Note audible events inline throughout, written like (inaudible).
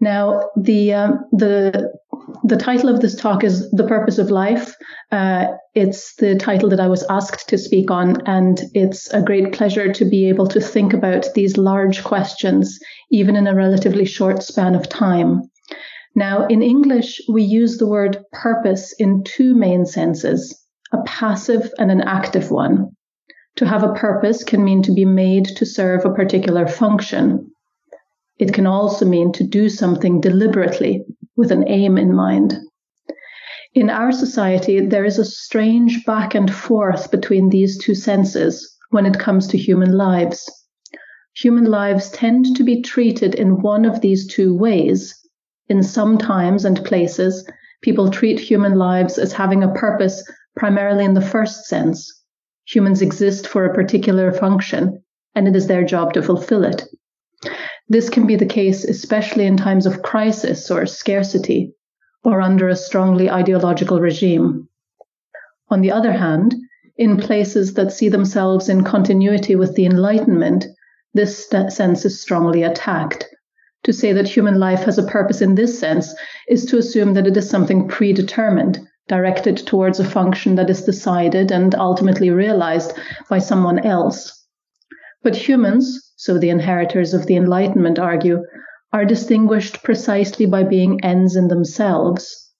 Now, the um, the the title of this talk is "The Purpose of Life." Uh, it's the title that I was asked to speak on, and it's a great pleasure to be able to think about these large questions, even in a relatively short span of time. Now, in English, we use the word purpose in two main senses a passive and an active one. To have a purpose can mean to be made to serve a particular function. It can also mean to do something deliberately with an aim in mind. In our society, there is a strange back and forth between these two senses when it comes to human lives. Human lives tend to be treated in one of these two ways. In some times and places, people treat human lives as having a purpose primarily in the first sense. Humans exist for a particular function, and it is their job to fulfill it. This can be the case especially in times of crisis or scarcity, or under a strongly ideological regime. On the other hand, in places that see themselves in continuity with the Enlightenment, this sense is strongly attacked. To say that human life has a purpose in this sense is to assume that it is something predetermined, directed towards a function that is decided and ultimately realized by someone else. But humans, so the inheritors of the Enlightenment argue, are distinguished precisely by being ends in themselves,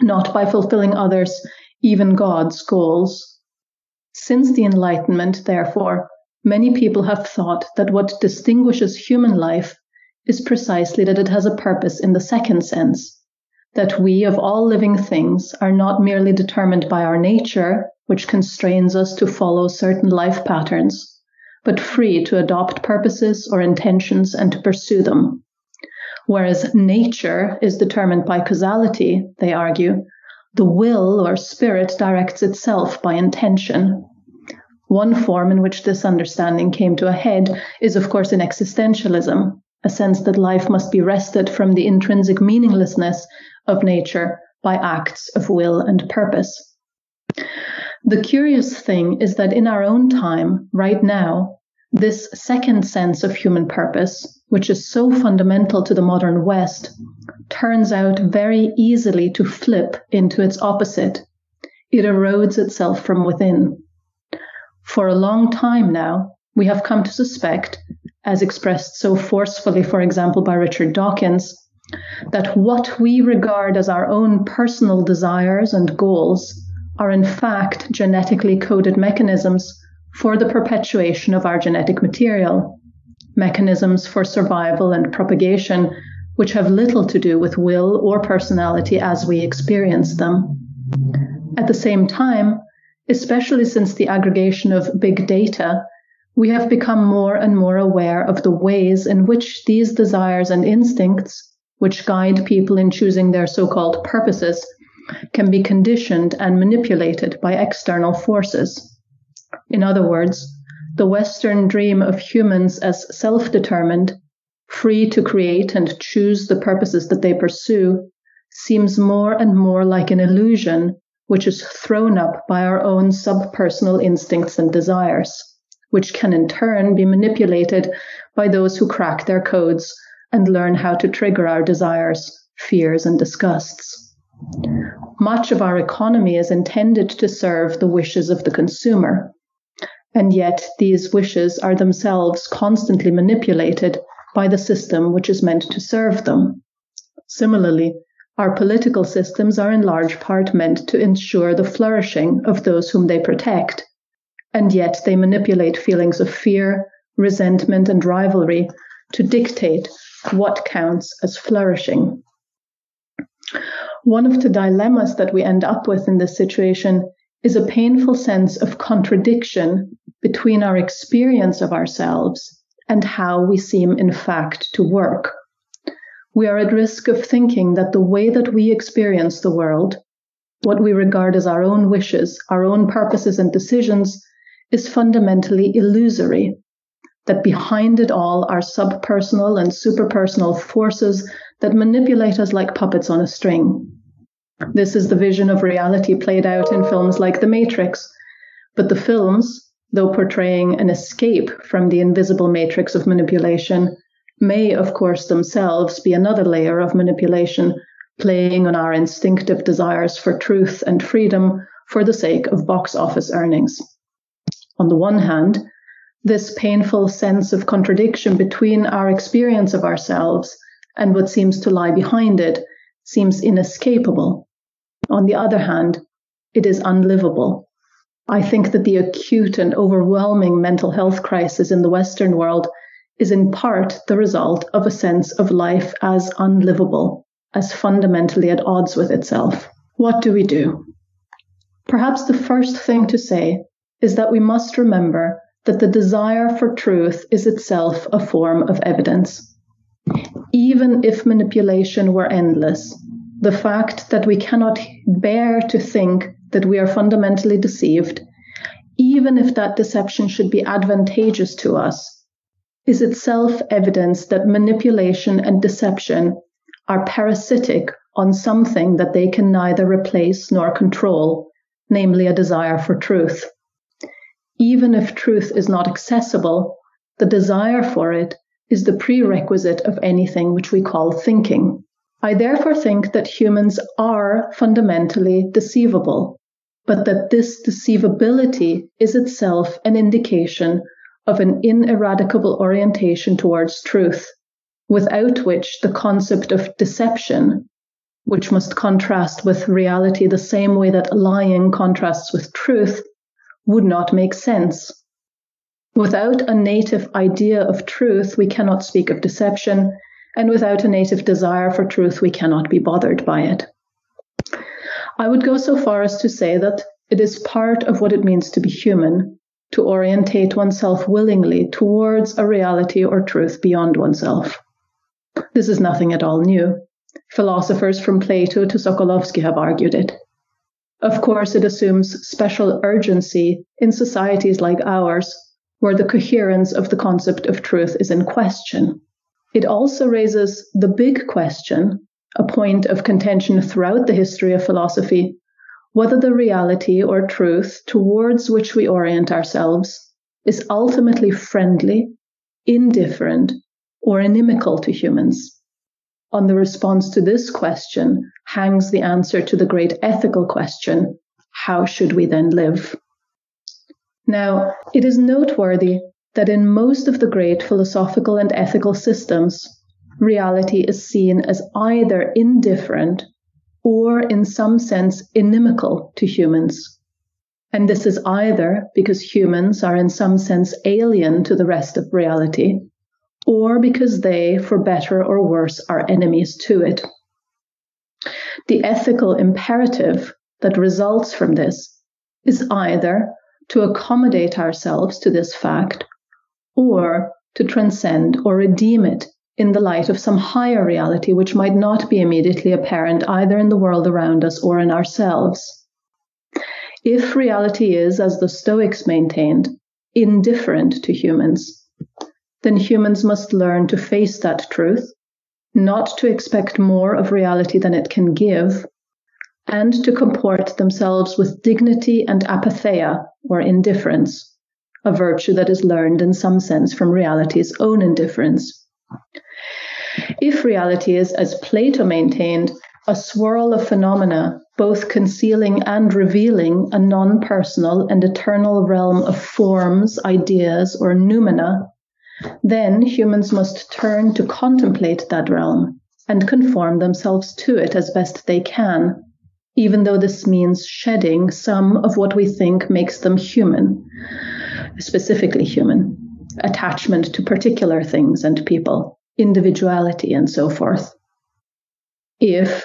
not by fulfilling others, even God's goals. Since the Enlightenment, therefore, many people have thought that what distinguishes human life is precisely that it has a purpose in the second sense, that we of all living things are not merely determined by our nature, which constrains us to follow certain life patterns, but free to adopt purposes or intentions and to pursue them. Whereas nature is determined by causality, they argue, the will or spirit directs itself by intention. One form in which this understanding came to a head is, of course, in existentialism, a sense that life must be wrested from the intrinsic meaninglessness of nature by acts of will and purpose. The curious thing is that in our own time, right now, this second sense of human purpose, which is so fundamental to the modern West, turns out very easily to flip into its opposite. It erodes itself from within. For a long time now, we have come to suspect, as expressed so forcefully, for example, by Richard Dawkins, that what we regard as our own personal desires and goals are in fact genetically coded mechanisms for the perpetuation of our genetic material, mechanisms for survival and propagation which have little to do with will or personality as we experience them. At the same time, especially since the aggregation of big data, we have become more and more aware of the ways in which these desires and instincts, which guide people in choosing their so called purposes, can be conditioned and manipulated by external forces. In other words, the Western dream of humans as self determined, free to create and choose the purposes that they pursue, seems more and more like an illusion which is thrown up by our own subpersonal instincts and desires, which can in turn be manipulated by those who crack their codes and learn how to trigger our desires, fears, and disgusts. Much of our economy is intended to serve the wishes of the consumer. And yet, these wishes are themselves constantly manipulated by the system which is meant to serve them. Similarly, our political systems are in large part meant to ensure the flourishing of those whom they protect, and yet they manipulate feelings of fear, resentment, and rivalry to dictate what counts as flourishing. One of the dilemmas that we end up with in this situation is a painful sense of contradiction between our experience of ourselves and how we seem in fact to work. We are at risk of thinking that the way that we experience the world, what we regard as our own wishes, our own purposes and decisions, is fundamentally illusory. That behind it all are subpersonal and superpersonal forces that manipulate us like puppets on a string. This is the vision of reality played out in films like The Matrix. But the films, though portraying an escape from the invisible matrix of manipulation, may, of course, themselves be another layer of manipulation, playing on our instinctive desires for truth and freedom for the sake of box office earnings. On the one hand, this painful sense of contradiction between our experience of ourselves and what seems to lie behind it seems inescapable. On the other hand, it is unlivable. I think that the acute and overwhelming mental health crisis in the Western world is in part the result of a sense of life as unlivable, as fundamentally at odds with itself. What do we do? Perhaps the first thing to say is that we must remember that the desire for truth is itself a form of evidence. Even if manipulation were endless, the fact that we cannot bear to think that we are fundamentally deceived, even if that deception should be advantageous to us, is itself evidence that manipulation and deception are parasitic on something that they can neither replace nor control, namely a desire for truth. Even if truth is not accessible, the desire for it is the prerequisite of anything which we call thinking. I therefore think that humans are fundamentally deceivable, but that this deceivability is itself an indication of an ineradicable orientation towards truth, without which the concept of deception, which must contrast with reality the same way that lying contrasts with truth, would not make sense. Without a native idea of truth, we cannot speak of deception, and without a native desire for truth, we cannot be bothered by it. I would go so far as to say that it is part of what it means to be human to orientate oneself willingly towards a reality or truth beyond oneself. This is nothing at all new. Philosophers from Plato to Sokolovsky have argued it. Of course, it assumes special urgency in societies like ours, where the coherence of the concept of truth is in question. It also raises the big question, a point of contention throughout the history of philosophy, whether the reality or truth towards which we orient ourselves is ultimately friendly, indifferent, or inimical to humans. On the response to this question hangs the answer to the great ethical question how should we then live? Now, it is noteworthy that in most of the great philosophical and ethical systems, reality is seen as either indifferent or, in some sense, inimical to humans. And this is either because humans are, in some sense, alien to the rest of reality, or because they, for better or worse, are enemies to it. The ethical imperative that results from this is either to accommodate ourselves to this fact or to transcend or redeem it in the light of some higher reality which might not be immediately apparent either in the world around us or in ourselves. If reality is, as the Stoics maintained, indifferent to humans, then humans must learn to face that truth, not to expect more of reality than it can give, and to comport themselves with dignity and apatheia, or indifference, a virtue that is learned in some sense from reality's own indifference. If reality is, as Plato maintained, a swirl of phenomena, both concealing and revealing a non personal and eternal realm of forms, ideas, or noumena, then humans must turn to contemplate that realm and conform themselves to it as best they can, even though this means shedding some of what we think makes them human, specifically human, attachment to particular things and people, individuality, and so forth. If,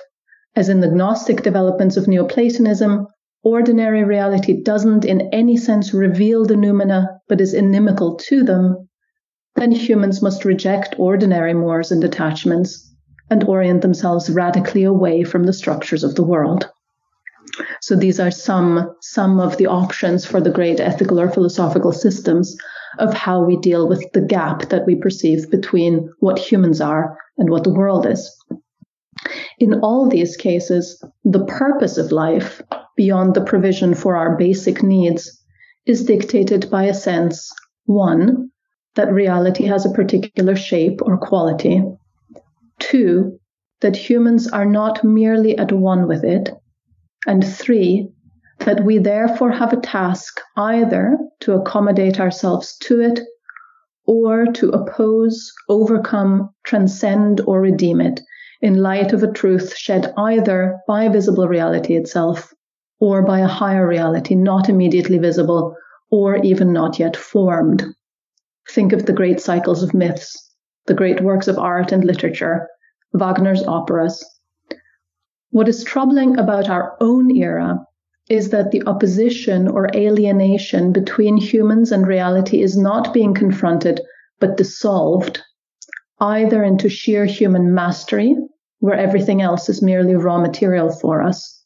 as in the Gnostic developments of Neoplatonism, ordinary reality doesn't in any sense reveal the noumena but is inimical to them, then humans must reject ordinary mores and attachments and orient themselves radically away from the structures of the world. So these are some, some of the options for the great ethical or philosophical systems of how we deal with the gap that we perceive between what humans are and what the world is. In all these cases, the purpose of life, beyond the provision for our basic needs, is dictated by a sense, one, that reality has a particular shape or quality. Two, that humans are not merely at one with it. And three, that we therefore have a task either to accommodate ourselves to it or to oppose, overcome, transcend, or redeem it in light of a truth shed either by visible reality itself or by a higher reality not immediately visible or even not yet formed. Think of the great cycles of myths, the great works of art and literature, Wagner's operas. What is troubling about our own era is that the opposition or alienation between humans and reality is not being confronted, but dissolved, either into sheer human mastery, where everything else is merely raw material for us,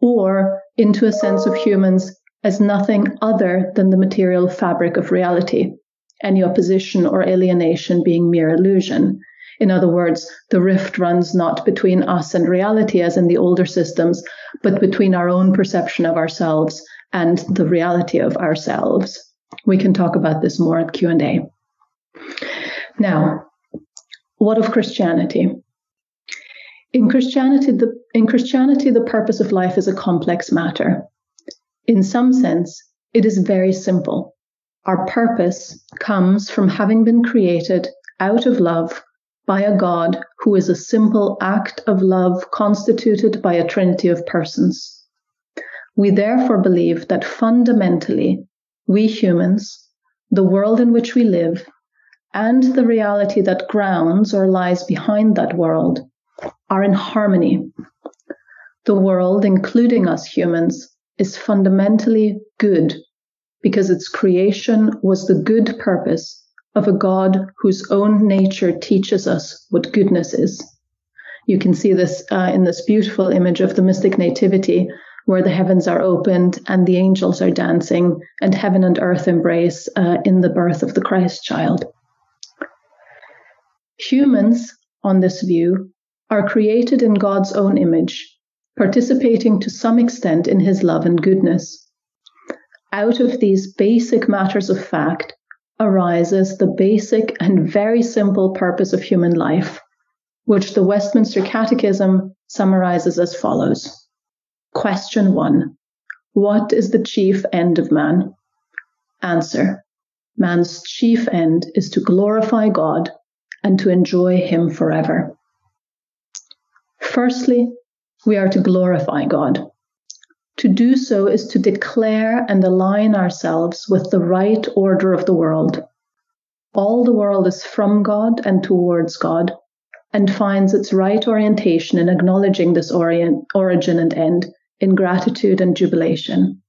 or into a sense of humans as nothing other than the material fabric of reality, any opposition or alienation being mere illusion. In other words, the rift runs not between us and reality as in the older systems, but between our own perception of ourselves and the reality of ourselves. We can talk about this more at Q&A. Now, what of Christianity? In Christianity, the, in Christianity, the purpose of life is a complex matter. In some sense, it is very simple. Our purpose comes from having been created out of love by a God who is a simple act of love constituted by a trinity of persons. We therefore believe that fundamentally, we humans, the world in which we live, and the reality that grounds or lies behind that world are in harmony. The world, including us humans, is fundamentally good because its creation was the good purpose of a God whose own nature teaches us what goodness is. You can see this uh, in this beautiful image of the mystic nativity, where the heavens are opened and the angels are dancing, and heaven and earth embrace uh, in the birth of the Christ child. Humans, on this view, are created in God's own image, participating to some extent in his love and goodness. Out of these basic matters of fact, arises the basic and very simple purpose of human life, which the Westminster Catechism summarizes as follows. Question one What is the chief end of man? Answer Man's chief end is to glorify God and to enjoy Him forever. Firstly, we are to glorify God. To do so is to declare and align ourselves with the right order of the world. All the world is from God and towards God, and finds its right orientation in acknowledging this orient, origin and end in gratitude and jubilation.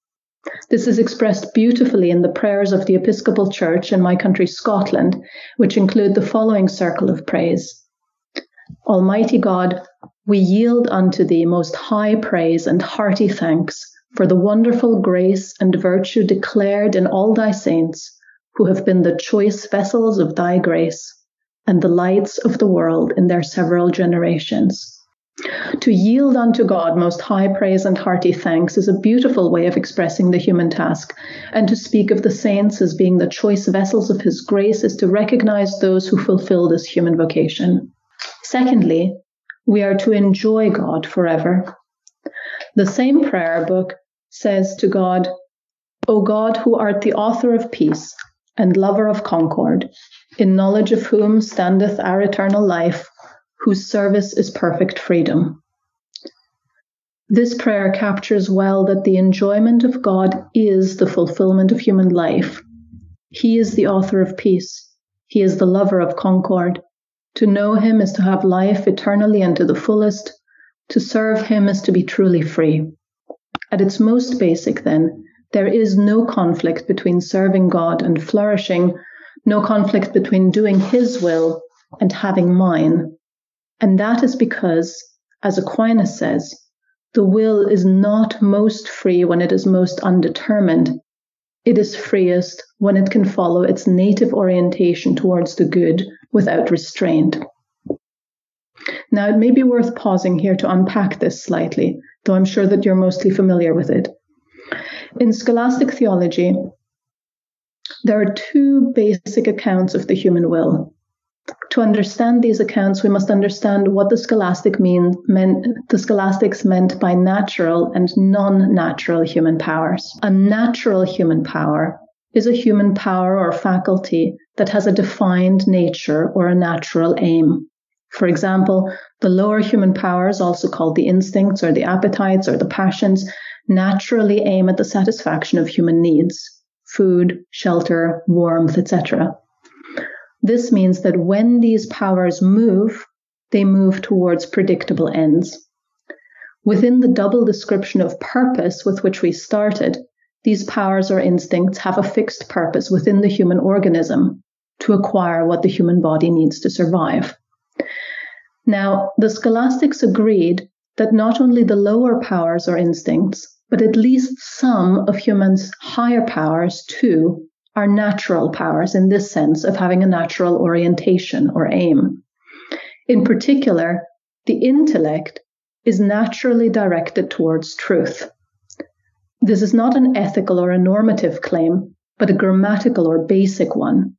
This is expressed beautifully in the prayers of the Episcopal Church in my country, Scotland, which include the following circle of praise Almighty God, we yield unto thee most high praise and hearty thanks for the wonderful grace and virtue declared in all thy saints, who have been the choice vessels of thy grace and the lights of the world in their several generations. To yield unto God most high praise and hearty thanks is a beautiful way of expressing the human task, and to speak of the saints as being the choice vessels of his grace is to recognize those who fulfill this human vocation. Secondly, we are to enjoy God forever. The same prayer book says to God, O God, who art the author of peace and lover of concord, in knowledge of whom standeth our eternal life, whose service is perfect freedom. This prayer captures well that the enjoyment of God is the fulfillment of human life. He is the author of peace. He is the lover of concord. To know him is to have life eternally and to the fullest. To serve him is to be truly free. At its most basic, then, there is no conflict between serving God and flourishing, no conflict between doing his will and having mine. And that is because, as Aquinas says, the will is not most free when it is most undetermined. It is freest when it can follow its native orientation towards the good without restraint. Now, it may be worth pausing here to unpack this slightly, though I'm sure that you're mostly familiar with it. In scholastic theology, there are two basic accounts of the human will. To understand these accounts, we must understand what the scholastic mean, meant, the scholastics meant by natural and non-natural human powers. A natural human power is a human power or faculty that has a defined nature or a natural aim. For example, the lower human powers, also called the instincts or the appetites or the passions, naturally aim at the satisfaction of human needs food, shelter, warmth, etc. This means that when these powers move, they move towards predictable ends. Within the double description of purpose with which we started, these powers or instincts have a fixed purpose within the human organism to acquire what the human body needs to survive. Now, the scholastics agreed that not only the lower powers or instincts, but at least some of humans' higher powers too are natural powers in this sense of having a natural orientation or aim. In particular, the intellect is naturally directed towards truth. This is not an ethical or a normative claim, but a grammatical or basic one.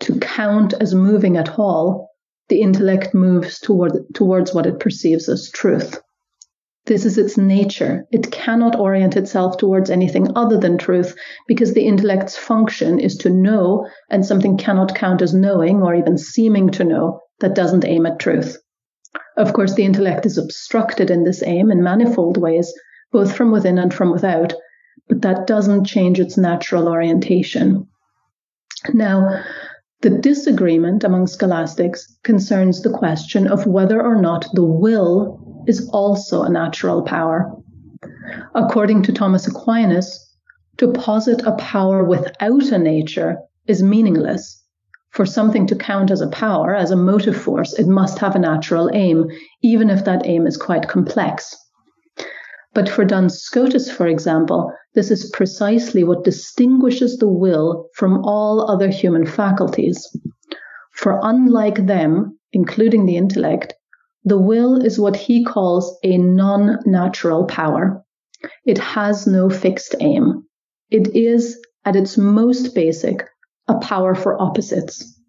To count as moving at all the intellect moves toward, towards what it perceives as truth. This is its nature. It cannot orient itself towards anything other than truth because the intellect's function is to know, and something cannot count as knowing or even seeming to know that doesn't aim at truth. Of course, the intellect is obstructed in this aim in manifold ways, both from within and from without, but that doesn't change its natural orientation. Now, the disagreement among scholastics concerns the question of whether or not the will is also a natural power. According to Thomas Aquinas, to posit a power without a nature is meaningless. For something to count as a power, as a motive force, it must have a natural aim, even if that aim is quite complex. But for Duns Scotus, for example, this is precisely what distinguishes the will from all other human faculties. For unlike them, including the intellect, the will is what he calls a non natural power. It has no fixed aim. It is, at its most basic, a power for opposites.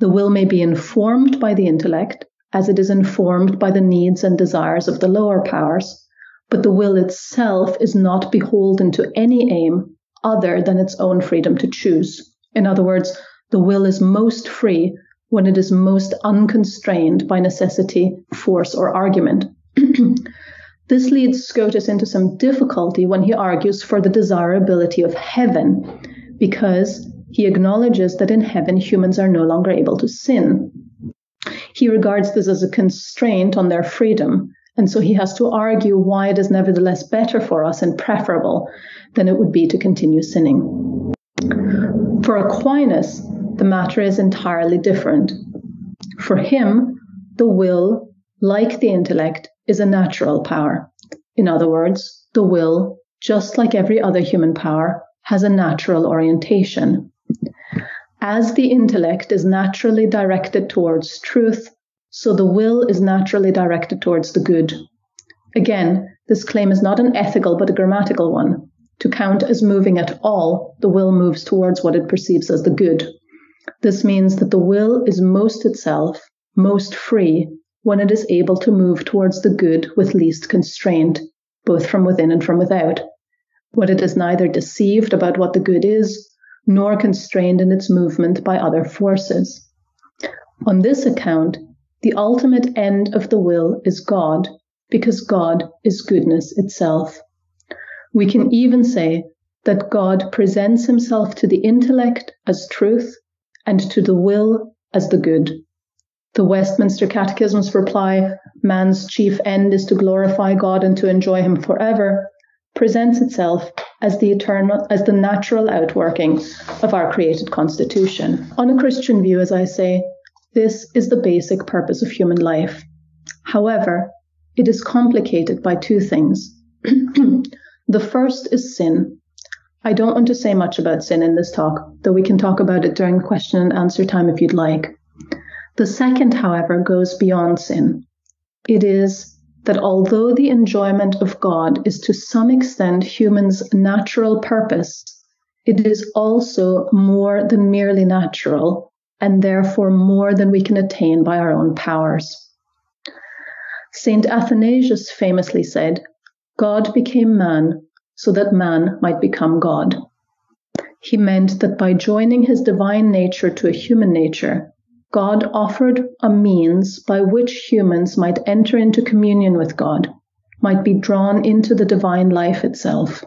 The will may be informed by the intellect, as it is informed by the needs and desires of the lower powers but the will itself is not beholden to any aim other than its own freedom to choose. In other words, the will is most free when it is most unconstrained by necessity, force, or argument. (clears throat) this leads Scotus into some difficulty when he argues for the desirability of heaven, because he acknowledges that in heaven humans are no longer able to sin. He regards this as a constraint on their freedom, and so he has to argue why it is nevertheless better for us and preferable than it would be to continue sinning. For Aquinas, the matter is entirely different. For him, the will, like the intellect, is a natural power. In other words, the will, just like every other human power, has a natural orientation. As the intellect is naturally directed towards truth, so the will is naturally directed towards the good. Again, this claim is not an ethical but a grammatical one. To count as moving at all, the will moves towards what it perceives as the good. This means that the will is most itself, most free, when it is able to move towards the good with least constraint, both from within and from without. When it is neither deceived about what the good is, nor constrained in its movement by other forces. On this account, the ultimate end of the will is God, because God is goodness itself. We can even say that God presents himself to the intellect as truth and to the will as the good. The Westminster Catechism's reply, man's chief end is to glorify God and to enjoy him forever, presents itself as the eternal as the natural outworking of our created constitution. On a Christian view, as I say, this is the basic purpose of human life. However, it is complicated by two things. (clears throat) the first is sin. I don't want to say much about sin in this talk, though we can talk about it during question and answer time if you'd like. The second, however, goes beyond sin. It is that although the enjoyment of God is to some extent humans' natural purpose, it is also more than merely natural and therefore more than we can attain by our own powers. St. Athanasius famously said, God became man so that man might become God. He meant that by joining his divine nature to a human nature, God offered a means by which humans might enter into communion with God, might be drawn into the divine life itself.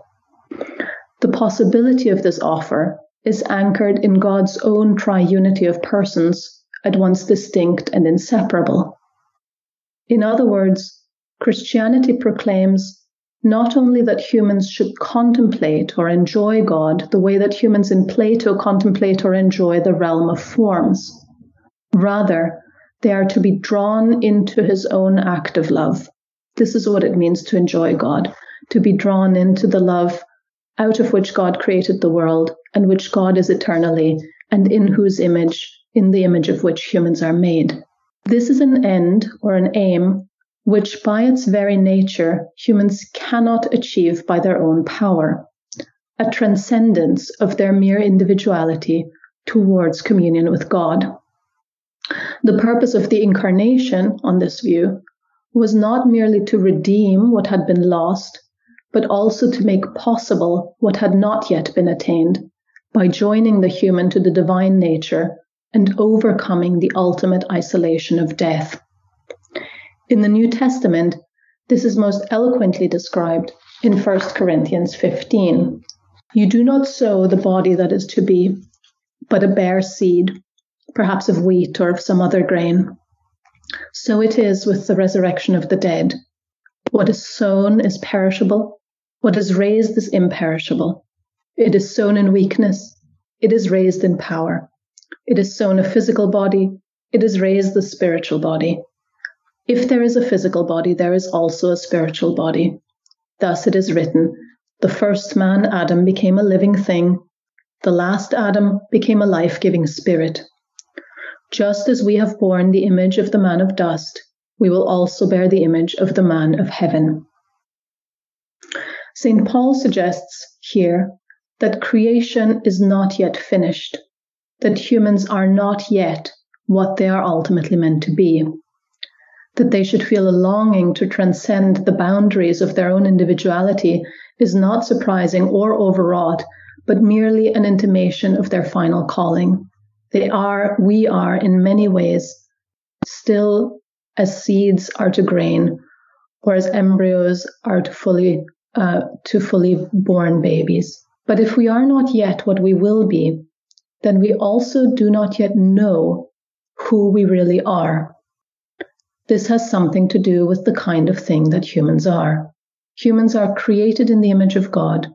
The possibility of this offer is anchored in God's own triunity of persons, at once distinct and inseparable. In other words, Christianity proclaims not only that humans should contemplate or enjoy God the way that humans in Plato contemplate or enjoy the realm of forms, Rather, they are to be drawn into his own act of love. This is what it means to enjoy God, to be drawn into the love out of which God created the world and which God is eternally and in whose image, in the image of which humans are made. This is an end or an aim which by its very nature humans cannot achieve by their own power, a transcendence of their mere individuality towards communion with God. The purpose of the incarnation, on this view, was not merely to redeem what had been lost, but also to make possible what had not yet been attained by joining the human to the divine nature and overcoming the ultimate isolation of death. In the New Testament, this is most eloquently described in 1 Corinthians 15. You do not sow the body that is to be, but a bare seed perhaps of wheat or of some other grain. So it is with the resurrection of the dead. What is sown is perishable, what is raised is imperishable. It is sown in weakness, it is raised in power. It is sown a physical body, it is raised the spiritual body. If there is a physical body, there is also a spiritual body. Thus it is written The first man, Adam, became a living thing, the last Adam became a life giving spirit. Just as we have borne the image of the man of dust, we will also bear the image of the man of heaven. St. Paul suggests here that creation is not yet finished, that humans are not yet what they are ultimately meant to be, that they should feel a longing to transcend the boundaries of their own individuality is not surprising or overwrought, but merely an intimation of their final calling. They are, we are in many ways still as seeds are to grain, or as embryos are to fully uh, to fully born babies. But if we are not yet what we will be, then we also do not yet know who we really are. This has something to do with the kind of thing that humans are. Humans are created in the image of God.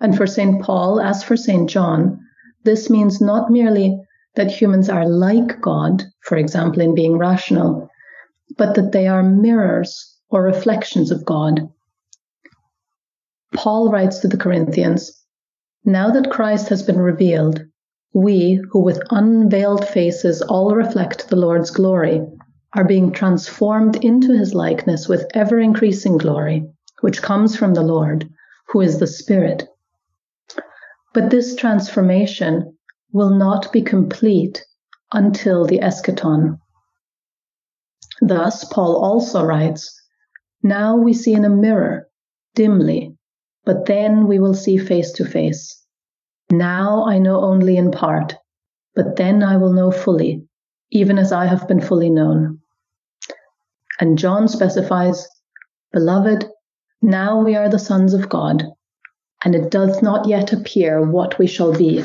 And for St. Paul, as for St. John, this means not merely that humans are like God, for example, in being rational, but that they are mirrors or reflections of God. Paul writes to the Corinthians Now that Christ has been revealed, we, who with unveiled faces all reflect the Lord's glory, are being transformed into his likeness with ever increasing glory, which comes from the Lord, who is the Spirit. But this transformation will not be complete until the eschaton. Thus, Paul also writes, Now we see in a mirror, dimly, but then we will see face to face. Now I know only in part, but then I will know fully, even as I have been fully known. And John specifies, Beloved, now we are the sons of God, and it doth not yet appear what we shall be.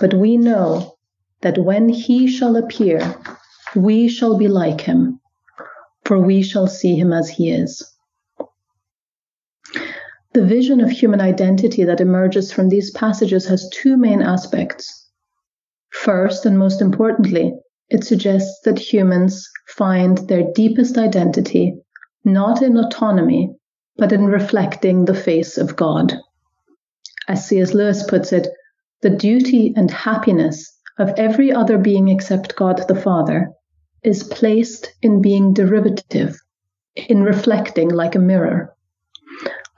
But we know that when he shall appear, we shall be like him, for we shall see him as he is. The vision of human identity that emerges from these passages has two main aspects. First, and most importantly, it suggests that humans find their deepest identity not in autonomy, but in reflecting the face of God. As C.S. Lewis puts it, the duty and happiness of every other being except God the Father is placed in being derivative, in reflecting like a mirror.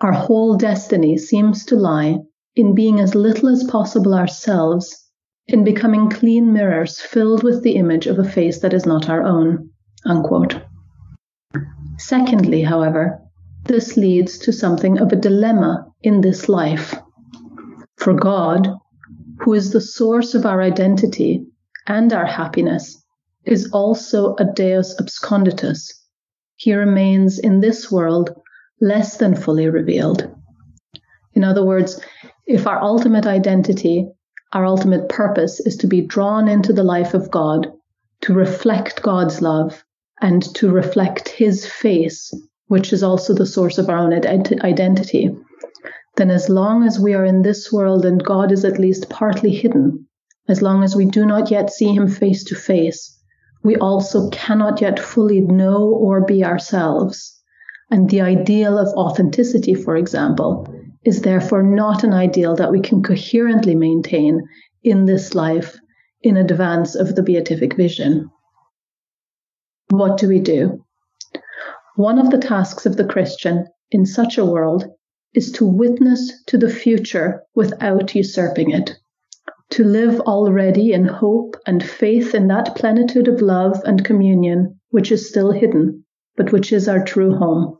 Our whole destiny seems to lie in being as little as possible ourselves, in becoming clean mirrors filled with the image of a face that is not our own. Unquote. Secondly, however, this leads to something of a dilemma in this life. For God, who is the source of our identity and our happiness, is also a Deus absconditus. He remains in this world less than fully revealed. In other words, if our ultimate identity, our ultimate purpose is to be drawn into the life of God, to reflect God's love, and to reflect His face, which is also the source of our own ident- identity, then as long as we are in this world and God is at least partly hidden, as long as we do not yet see Him face to face, we also cannot yet fully know or be ourselves. And the ideal of authenticity, for example, is therefore not an ideal that we can coherently maintain in this life in advance of the beatific vision. What do we do? One of the tasks of the Christian in such a world is to witness to the future without usurping it, to live already in hope and faith in that plenitude of love and communion which is still hidden, but which is our true home.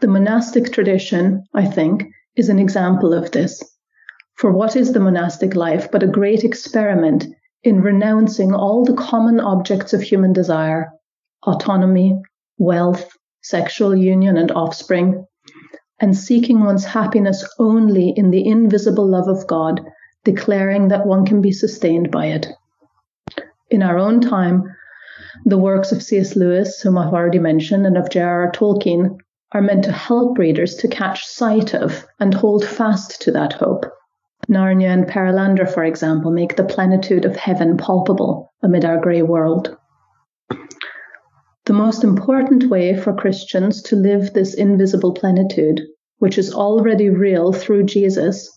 The monastic tradition, I think, is an example of this. For what is the monastic life but a great experiment in renouncing all the common objects of human desire autonomy, wealth, sexual union and offspring, and seeking one's happiness only in the invisible love of God, declaring that one can be sustained by it. In our own time, the works of C.S. Lewis, whom I've already mentioned, and of J.R.R. Tolkien are meant to help readers to catch sight of and hold fast to that hope. Narnia and Perelandra, for example, make the plenitude of heaven palpable amid our grey world. The most important way for Christians to live this invisible plenitude, which is already real through Jesus,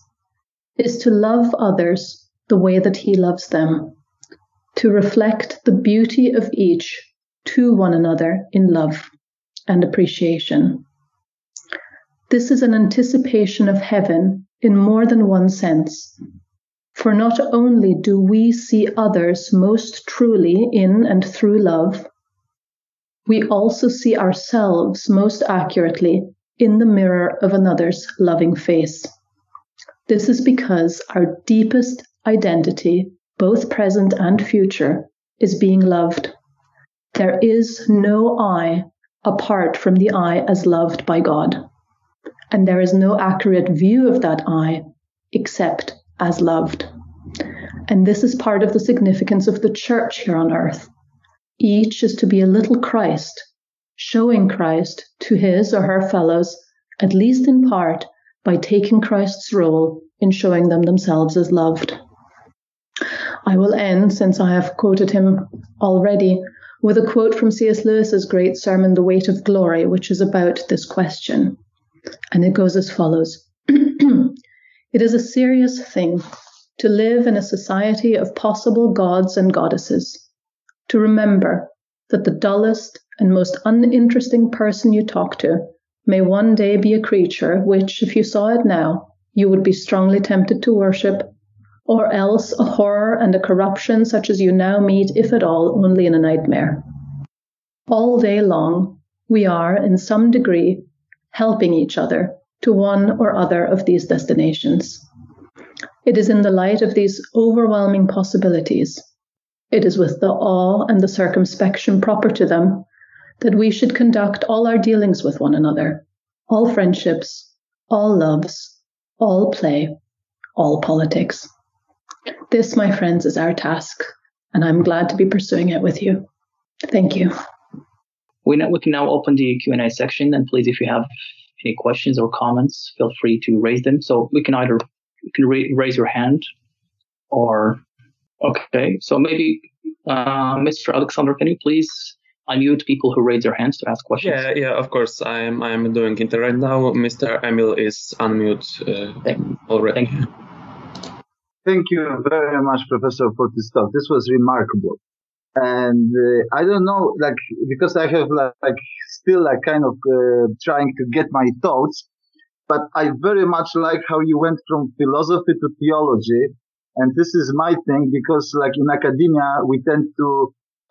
is to love others the way that He loves them, to reflect the beauty of each to one another in love and appreciation. This is an anticipation of heaven in more than one sense. For not only do we see others most truly in and through love, we also see ourselves most accurately in the mirror of another's loving face. This is because our deepest identity, both present and future, is being loved. There is no I apart from the I as loved by God. And there is no accurate view of that I except as loved. And this is part of the significance of the church here on earth. Each is to be a little Christ, showing Christ to his or her fellows, at least in part, by taking Christ's role in showing them themselves as loved. I will end, since I have quoted him already, with a quote from C.S. Lewis's great sermon, The Weight of Glory, which is about this question. And it goes as follows (clears throat) It is a serious thing to live in a society of possible gods and goddesses, to remember that the dullest and most uninteresting person you talk to may one day be a creature which, if you saw it now, you would be strongly tempted to worship, or else a horror and a corruption such as you now meet, if at all, only in a nightmare. All day long, we are, in some degree, helping each other to one or other of these destinations. It is in the light of these overwhelming possibilities, it is with the awe and the circumspection proper to them, that we should conduct all our dealings with one another, all friendships, all loves, all play, all politics. This, my friends, is our task, and I'm glad to be pursuing it with you. Thank you. We, now, we can now open the Q&A section, and please, if you have any questions or comments, feel free to raise them. So we can either you can ra- raise your hand, or okay. So maybe uh, Mr. Alexander, can you please unmute people who raise their hands to ask questions? Yeah, yeah, of course. I'm I'm doing it right now. Mr. Emil is unmute uh, Thank, already. thank you. Thank you very much, Professor, for this talk. This was remarkable. And uh, I don't know, like, because I have like, like still like kind of uh, trying to get my thoughts. but I very much like how you went from philosophy to theology. And this is my thing because like in academia, we tend to,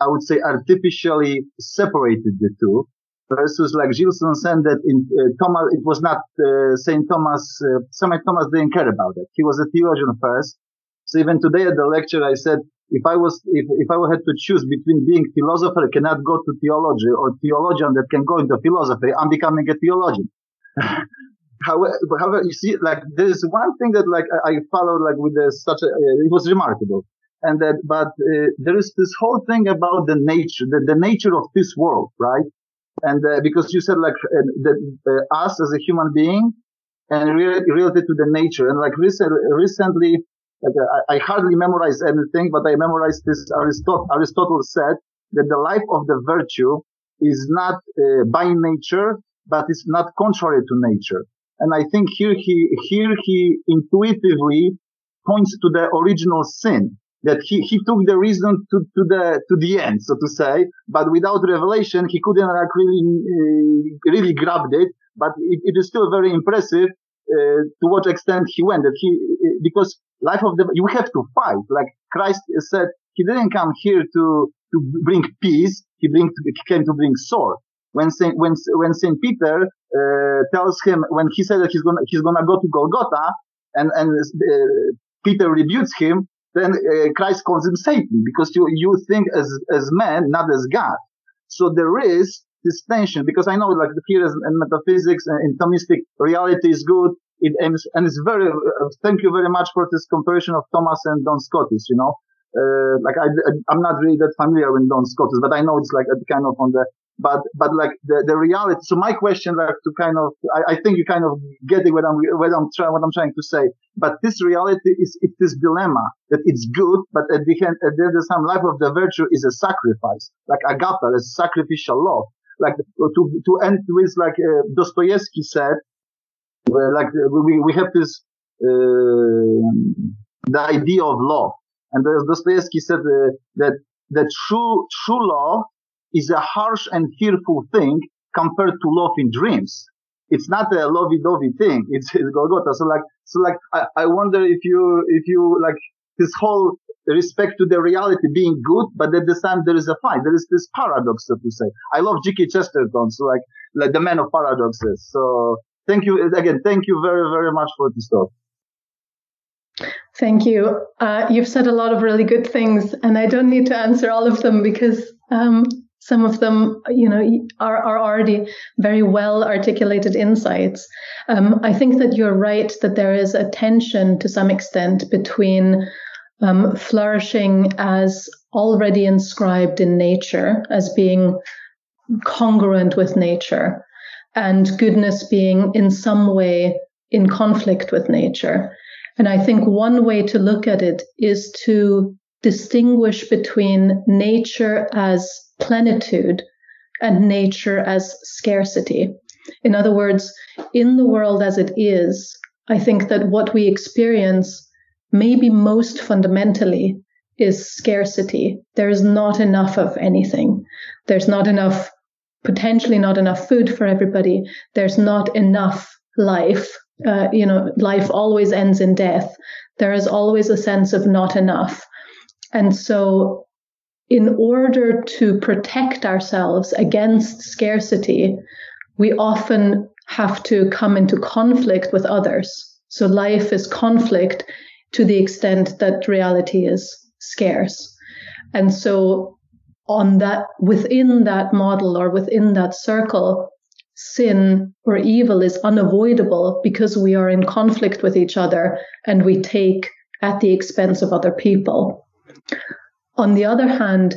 I would say artificially separated the two versus like Gilson said that in uh, Thomas, it was not uh, Saint Thomas, uh, Saint Thomas didn't care about it. He was a theologian first. So even today at the lecture, I said, if I was, if, if I had to choose between being philosopher cannot go to theology or theologian that can go into philosophy, I'm becoming a theologian. (laughs) however, however, you see, like there is one thing that like I, followed like with such a, uh, it was remarkable. And that, but uh, there is this whole thing about the nature, the, the nature of this world, right? And uh, because you said like uh, the, us as a human being and re- related to the nature. And like recent, recently, like, I, I, hardly memorized anything, but I memorized this Aristotle, Aristotle said that the life of the virtue is not uh, by nature, but it's not contrary to nature. And I think here he, here he intuitively points to the original sin that he, he took the reason to, to the, to the end, so to say, but without revelation, he couldn't like really, uh, really grabbed it, but it, it is still very impressive, uh, to what extent he went, that he, because life of the, you have to fight. Like Christ said, he didn't come here to, to bring peace. He bring, he came to bring sword. When Saint, when, when Saint Peter, uh, tells him, when he said that he's gonna, he's gonna go to Golgotha, and, and, uh, Peter rebukes him, then uh, Christ calls him Satan because you, you think as, as man, not as God. So there is this tension because I know like here in metaphysics and Thomistic reality is good. It aims, and it's very, uh, thank you very much for this comparison of Thomas and Duns Scotus, you know. Uh, like I, I'm not really that familiar with Duns Scotus, but I know it's like a kind of on the but but like the, the reality. So my question, like to kind of, I, I think you kind of getting what I'm what I'm trying what I'm trying to say. But this reality is it's this dilemma that it's good, but at the end at the same life of the virtue is a sacrifice, like agape, a sacrificial love. Like to to end with like uh, Dostoevsky said, like we we have this uh, the idea of love, and Dostoevsky said uh, that that true true love is a harsh and fearful thing compared to love in dreams. It's not a lovey-dovey thing. (laughs) It's, it's Golgotha. So like, so like, I, I wonder if you, if you like this whole respect to the reality being good, but at the time there is a fight. There is this paradox, so to say. I love G.K. Chesterton, so like, like the man of paradoxes. So thank you again. Thank you very, very much for this talk. Thank you. Uh, you've said a lot of really good things, and I don't need to answer all of them because um, some of them, you know, are, are already very well articulated insights. Um, I think that you're right that there is a tension to some extent between um, flourishing as already inscribed in nature, as being congruent with nature, and goodness being in some way in conflict with nature. And I think one way to look at it is to distinguish between nature as plenitude and nature as scarcity. In other words, in the world as it is, I think that what we experience, maybe most fundamentally, is scarcity. There is not enough of anything. There's not enough, potentially not enough food for everybody. There's not enough life. Uh, you know, life always ends in death. There is always a sense of not enough. And so in order to protect ourselves against scarcity, we often have to come into conflict with others. So life is conflict to the extent that reality is scarce. And so on that, within that model or within that circle, sin or evil is unavoidable because we are in conflict with each other and we take at the expense of other people. On the other hand,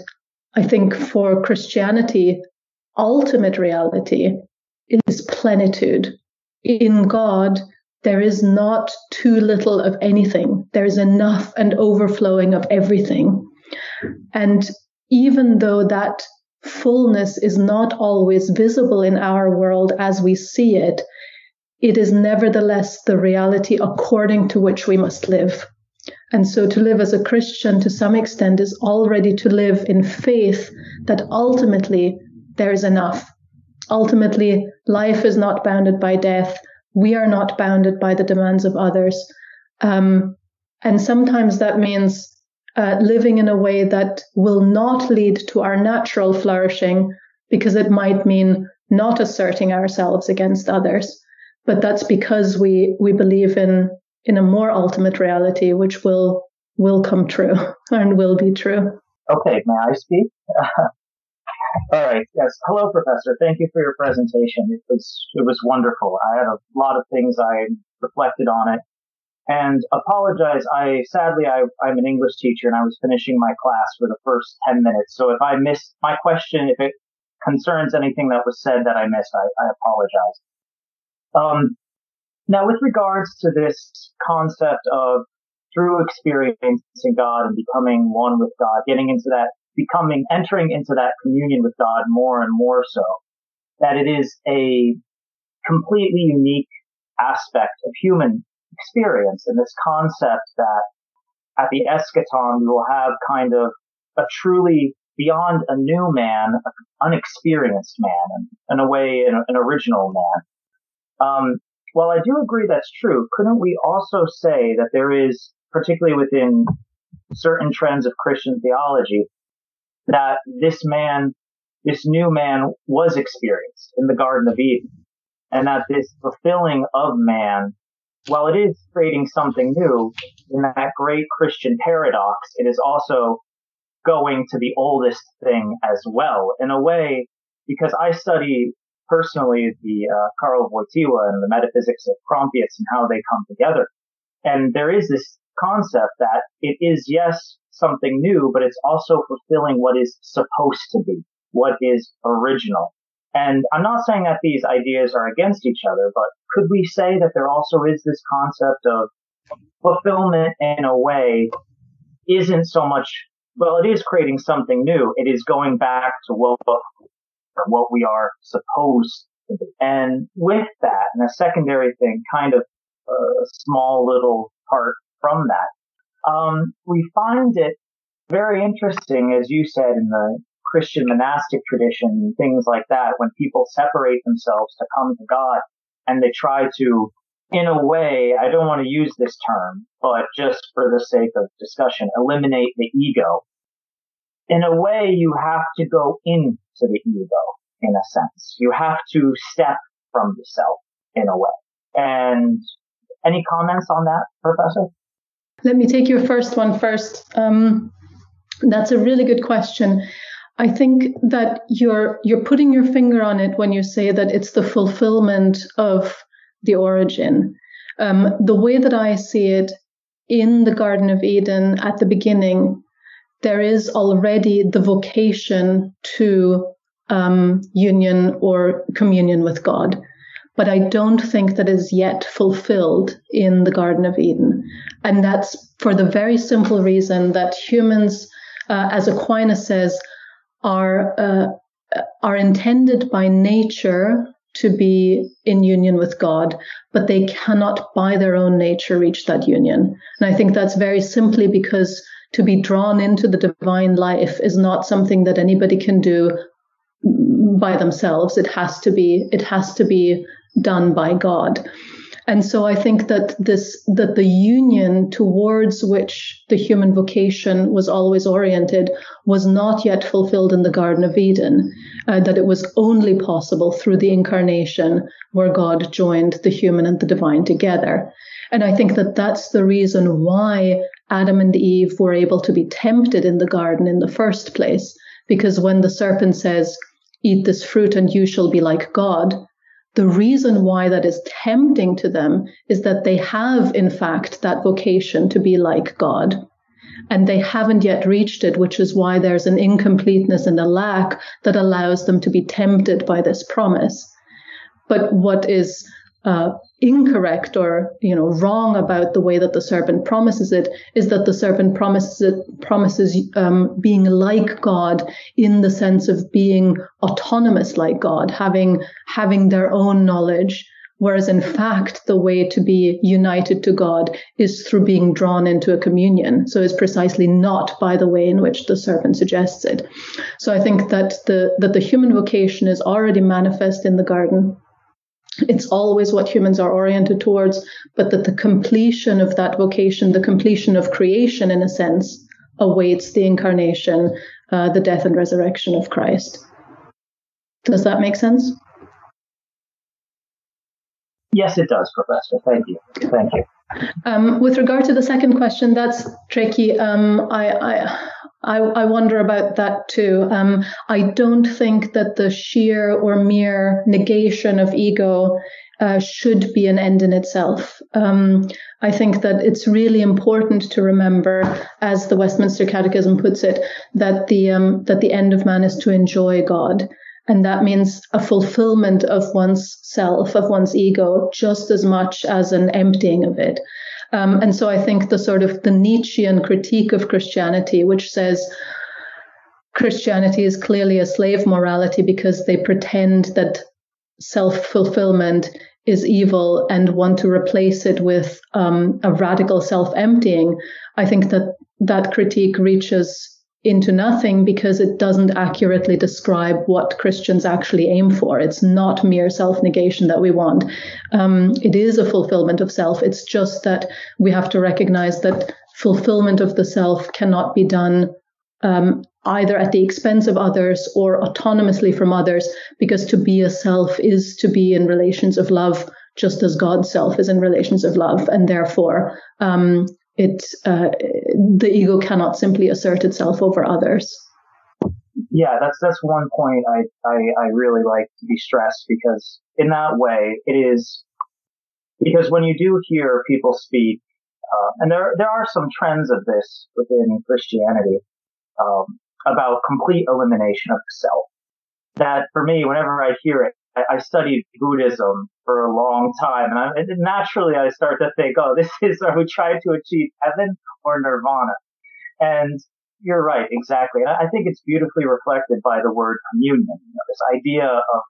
I think for Christianity, ultimate reality is plenitude. In God, there is not too little of anything. There is enough and overflowing of everything. And even though that fullness is not always visible in our world as we see it, it is nevertheless the reality according to which we must live. And so to live as a Christian to some extent is already to live in faith that ultimately there is enough. Ultimately, life is not bounded by death. we are not bounded by the demands of others. Um, and sometimes that means uh, living in a way that will not lead to our natural flourishing because it might mean not asserting ourselves against others. But that's because we, we believe in, in a more ultimate reality, which will, will come true (laughs) and will be true. Okay, may I speak? (laughs) All right. Yes. Hello, Professor. Thank you for your presentation. It was it was wonderful. I had a lot of things I reflected on it, and apologize. I sadly I, I'm an English teacher and I was finishing my class for the first ten minutes. So if I missed my question, if it concerns anything that was said that I missed, I, I apologize. Um, now, with regards to this concept of through experiencing God and becoming one with God, getting into that becoming, entering into that communion with God more and more so, that it is a completely unique aspect of human experience and this concept that at the eschaton we will have kind of a truly beyond a new man, an unexperienced man, and in a way, an, an original man. Um, while I do agree that's true, couldn't we also say that there is, particularly within certain trends of Christian theology, that this man, this new man was experienced in the Garden of Eden and that this fulfilling of man, while it is creating something new in that great Christian paradox, it is also going to the oldest thing as well in a way, because I study personally the uh, Karl Wojtyla and the metaphysics of Prometheus and how they come together. And there is this concept that it is, yes, something new, but it's also fulfilling what is supposed to be, what is original. And I'm not saying that these ideas are against each other, but could we say that there also is this concept of fulfillment in a way isn't so much, well, it is creating something new. It is going back to what, what we are supposed to be. And with that, and a secondary thing, kind of a small little part from that, um, we find it very interesting, as you said, in the Christian monastic tradition, and things like that, when people separate themselves to come to God and they try to, in a way, I don't want to use this term, but just for the sake of discussion, eliminate the ego. In a way, you have to go into the ego, in a sense. You have to step from the self, in a way. And any comments on that, Professor? Let me take your first one first. Um, that's a really good question. I think that you're you're putting your finger on it when you say that it's the fulfillment of the origin. Um, the way that I see it in the Garden of Eden at the beginning, there is already the vocation to um, union or communion with God but I don't think that is yet fulfilled in the Garden of Eden. And that's for the very simple reason that humans, uh, as Aquinas says, are, uh, are intended by nature to be in union with God, but they cannot by their own nature reach that union. And I think that's very simply because to be drawn into the divine life is not something that anybody can do by themselves. It has to be, it has to be done by God. And so I think that this that the union towards which the human vocation was always oriented was not yet fulfilled in the Garden of Eden. Uh, that it was only possible through the incarnation, where God joined the human and the divine together. And I think that that's the reason why Adam and Eve were able to be tempted in the garden in the first place. Because when the serpent says, "Eat this fruit, and you shall be like God," The reason why that is tempting to them is that they have, in fact, that vocation to be like God. And they haven't yet reached it, which is why there's an incompleteness and a lack that allows them to be tempted by this promise. But what is uh, incorrect or you know wrong about the way that the serpent promises it is that the serpent promises it promises um, being like God in the sense of being autonomous like God, having having their own knowledge. Whereas in fact, the way to be united to God is through being drawn into a communion. So it's precisely not by the way in which the serpent suggests it. So I think that the that the human vocation is already manifest in the garden it's always what humans are oriented towards, but that the completion of that vocation, the completion of creation in a sense, awaits the incarnation, uh, the death and resurrection of Christ. Does that make sense? Yes, it does, Professor. Thank you. Thank you. Um, with regard to the second question, that's tricky. Um, I, I, I, I, wonder about that too. Um, I don't think that the sheer or mere negation of ego uh, should be an end in itself. Um, I think that it's really important to remember, as the Westminster Catechism puts it, that the um, that the end of man is to enjoy God. And that means a fulfillment of one's self, of one's ego, just as much as an emptying of it. Um, and so I think the sort of the Nietzschean critique of Christianity, which says Christianity is clearly a slave morality because they pretend that self fulfillment is evil and want to replace it with um, a radical self emptying. I think that that critique reaches into nothing because it doesn't accurately describe what Christians actually aim for. It's not mere self negation that we want. Um, it is a fulfillment of self. It's just that we have to recognize that fulfillment of the self cannot be done um, either at the expense of others or autonomously from others, because to be a self is to be in relations of love, just as God's self is in relations of love. And therefore, um, it uh, the ego cannot simply assert itself over others. Yeah, that's that's one point I, I, I really like to be stressed because in that way it is because when you do hear people speak, uh, and there there are some trends of this within Christianity um, about complete elimination of the self. That for me, whenever I hear it, I, studied Buddhism for a long time, and, I, and, naturally I start to think, oh, (laughs) this is are we trying to achieve heaven or nirvana? And you're right, exactly. And I think it's beautifully reflected by the word communion. You know, this idea of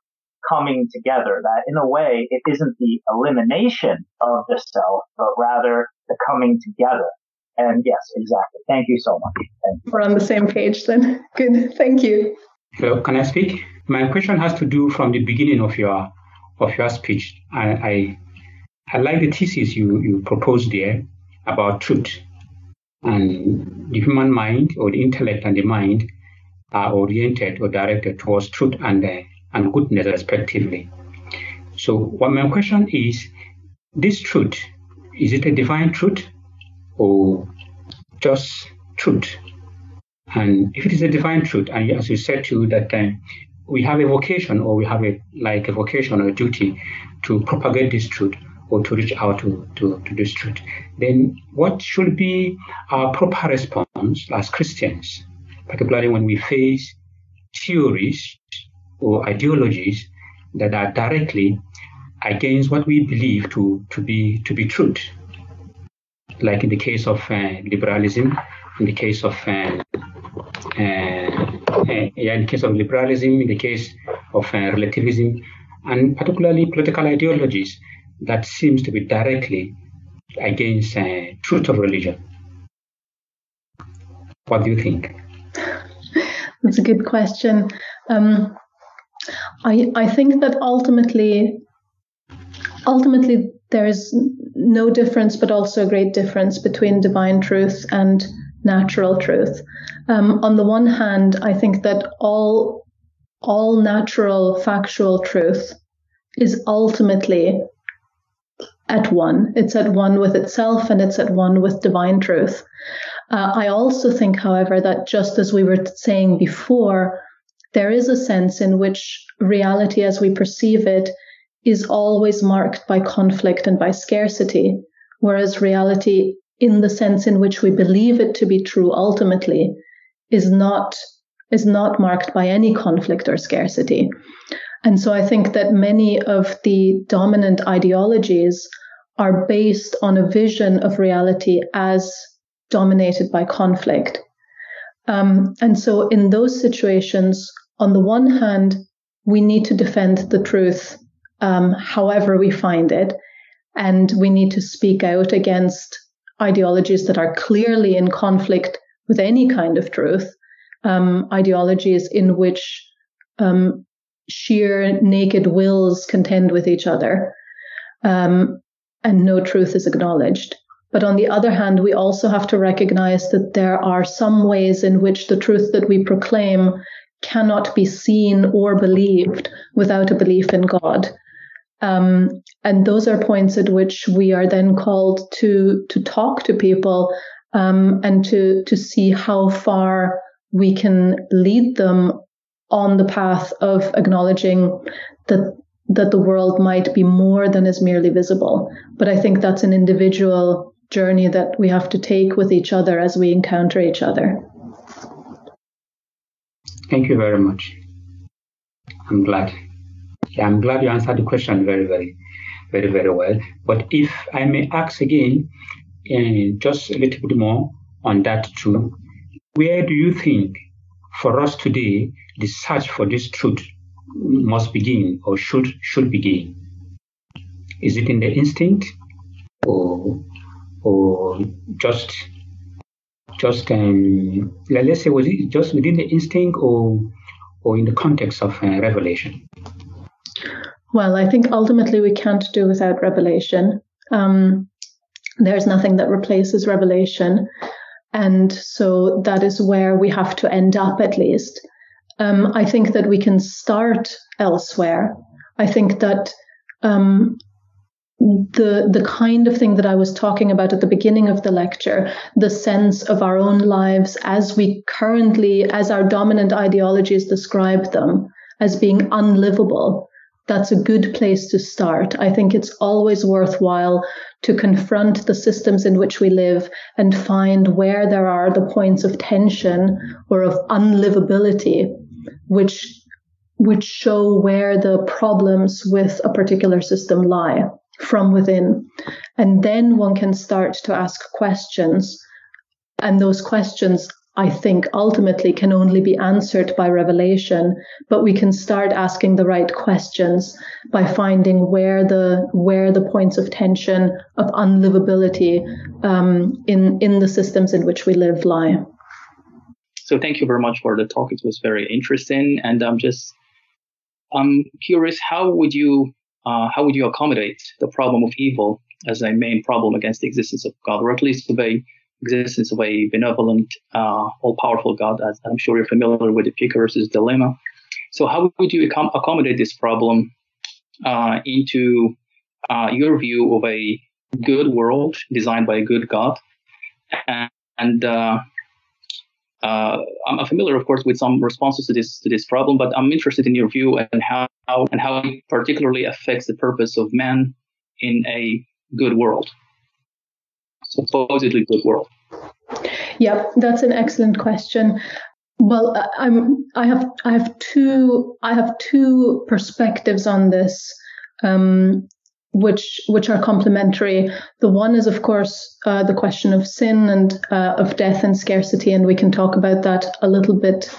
coming together. That in a way, it isn't the elimination of the self, but rather the coming together. And yes, exactly. Thank you so much. You. We're on the same page then. (laughs) Good. Thank you. Hello, can I speak? My question has to do from the beginning of your of your speech. I I, I like the thesis you, you proposed there about truth and the human mind or the intellect and the mind are oriented or directed towards truth and uh, and goodness respectively. So what my question is, this truth, is it a divine truth or just truth? And if it is a divine truth, and as you said too, that uh, we have a vocation or we have a like a vocation or a duty to propagate this truth or to reach out to, to, to this truth, then what should be our proper response as Christians, particularly when we face theories or ideologies that are directly against what we believe to, to be to be truth, like in the case of uh, liberalism, in the case of uh, uh, uh, in the case of liberalism, in the case of uh, relativism, and particularly political ideologies that seems to be directly against truth of religion. What do you think? (laughs) That's a good question. Um, I I think that ultimately, ultimately there is no difference, but also a great difference between divine truth and natural truth. Um, on the one hand, I think that all all natural factual truth is ultimately at one. It's at one with itself and it's at one with divine truth. Uh, I also think, however, that just as we were saying before, there is a sense in which reality as we perceive it is always marked by conflict and by scarcity, whereas reality in the sense in which we believe it to be true ultimately is not is not marked by any conflict or scarcity. And so I think that many of the dominant ideologies are based on a vision of reality as dominated by conflict. Um, and so in those situations, on the one hand, we need to defend the truth um, however we find it, and we need to speak out against ideologies that are clearly in conflict with any kind of truth, um, ideologies in which um, sheer naked wills contend with each other, um, and no truth is acknowledged. But on the other hand, we also have to recognize that there are some ways in which the truth that we proclaim cannot be seen or believed without a belief in God. Um, and those are points at which we are then called to to talk to people um, and to to see how far we can lead them on the path of acknowledging that that the world might be more than is merely visible. But I think that's an individual journey that we have to take with each other as we encounter each other. Thank you very much. I'm glad. I'm glad you answered the question very, very, very, very well. But if I may ask again, uh, just a little bit more on that too, where do you think for us today the search for this truth must begin or should should begin? Is it in the instinct or or just just um, let's say was it just within the instinct or or in the context of uh, revelation? Well, I think ultimately we can't do without revelation. Um, there's nothing that replaces revelation. And so that is where we have to end up at least. Um, I think that we can start elsewhere. I think that um, the the kind of thing that I was talking about at the beginning of the lecture, the sense of our own lives as we currently, as our dominant ideologies describe them, as being unlivable, that's a good place to start. I think it's always worthwhile to confront the systems in which we live and find where there are the points of tension or of unlivability, which which show where the problems with a particular system lie from within. And then one can start to ask questions. And those questions, I think, ultimately can only be answered by revelation. But we can start asking the right questions by finding where the where the points of tension of unlivability um, in in the systems in which we live lie. So thank you very much for the talk. It was very interesting, and I'm just I'm curious. How would you uh, how would you accommodate the problem of evil as a main problem against the existence of God, or at least the existence of a benevolent, uh, all-powerful God? As I'm sure you're familiar with Epicurus's dilemma. So, how would you accom- accommodate this problem uh, into uh, your view of a good world designed by a good God? And, and uh, uh, I'm familiar, of course, with some responses to this to this problem, but I'm interested in your view and how and how it particularly affects the purpose of man in a good world, supposedly good world. Yeah, that's an excellent question. Well, I'm I have I have two I have two perspectives on this. Um, which which are complementary. The one is, of course, uh, the question of sin and uh, of death and scarcity, and we can talk about that a little bit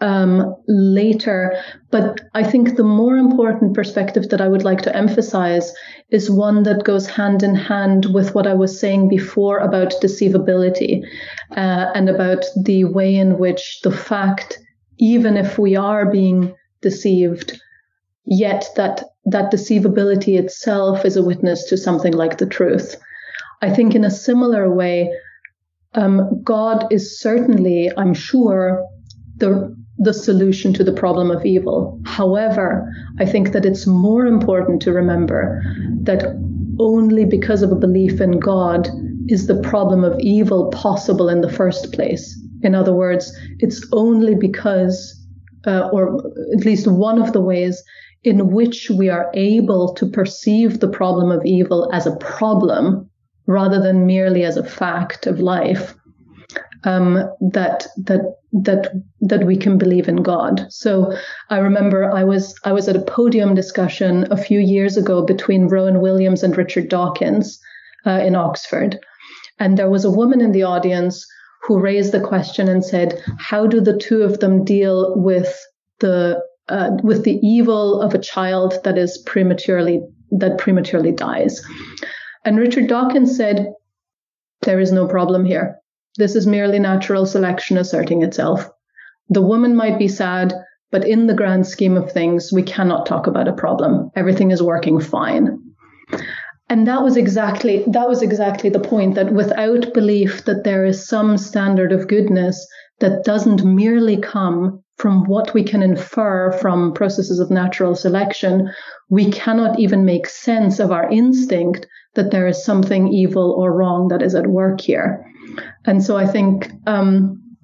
um, later. But I think the more important perspective that I would like to emphasize is one that goes hand in hand with what I was saying before about deceivability uh, and about the way in which the fact, even if we are being deceived, yet that that deceivability itself is a witness to something like the truth. I think in a similar way, um, God is certainly, I'm sure, the the solution to the problem of evil. However, I think that it's more important to remember that only because of a belief in God is the problem of evil possible in the first place. In other words, it's only because, uh, or at least one of the ways in which we are able to perceive the problem of evil as a problem rather than merely as a fact of life um, that that that that we can believe in God. So I remember I was I was at a podium discussion a few years ago between Rowan Williams and Richard Dawkins uh, in Oxford, and there was a woman in the audience who raised the question and said, "How do the two of them deal with the uh, with the evil of a child that is prematurely that prematurely dies. And Richard Dawkins said, "There is no problem here. This is merely natural selection asserting itself. The woman might be sad, but in the grand scheme of things, we cannot talk about a problem. Everything is working fine. And that was exactly that was exactly the point that without belief that there is some standard of goodness that doesn't merely come from what we can infer from processes of natural selection, we cannot even make sense of our instinct that there is something evil or wrong that is at work here. And so I think um,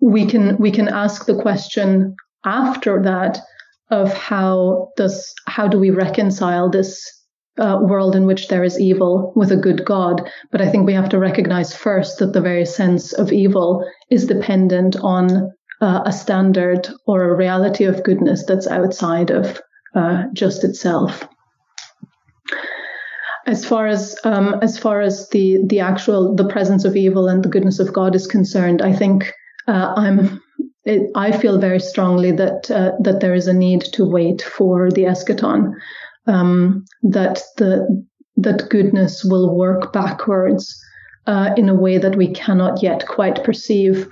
we can we can ask the question after that of how does how do we reconcile this uh, world in which there is evil with a good God. But I think we have to recognize first that the very sense of evil is dependent on uh, a standard or a reality of goodness that's outside of uh, just itself. As far as um, as far as the the actual the presence of evil and the goodness of God is concerned, I think uh, I'm it, I feel very strongly that uh, that there is a need to wait for the eschaton um, that the that goodness will work backwards uh, in a way that we cannot yet quite perceive,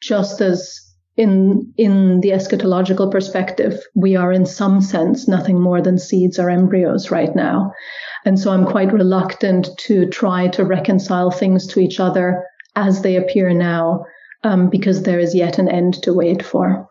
just as in in the eschatological perspective, we are in some sense nothing more than seeds or embryos right now. And so I'm quite reluctant to try to reconcile things to each other as they appear now, um, because there is yet an end to wait for.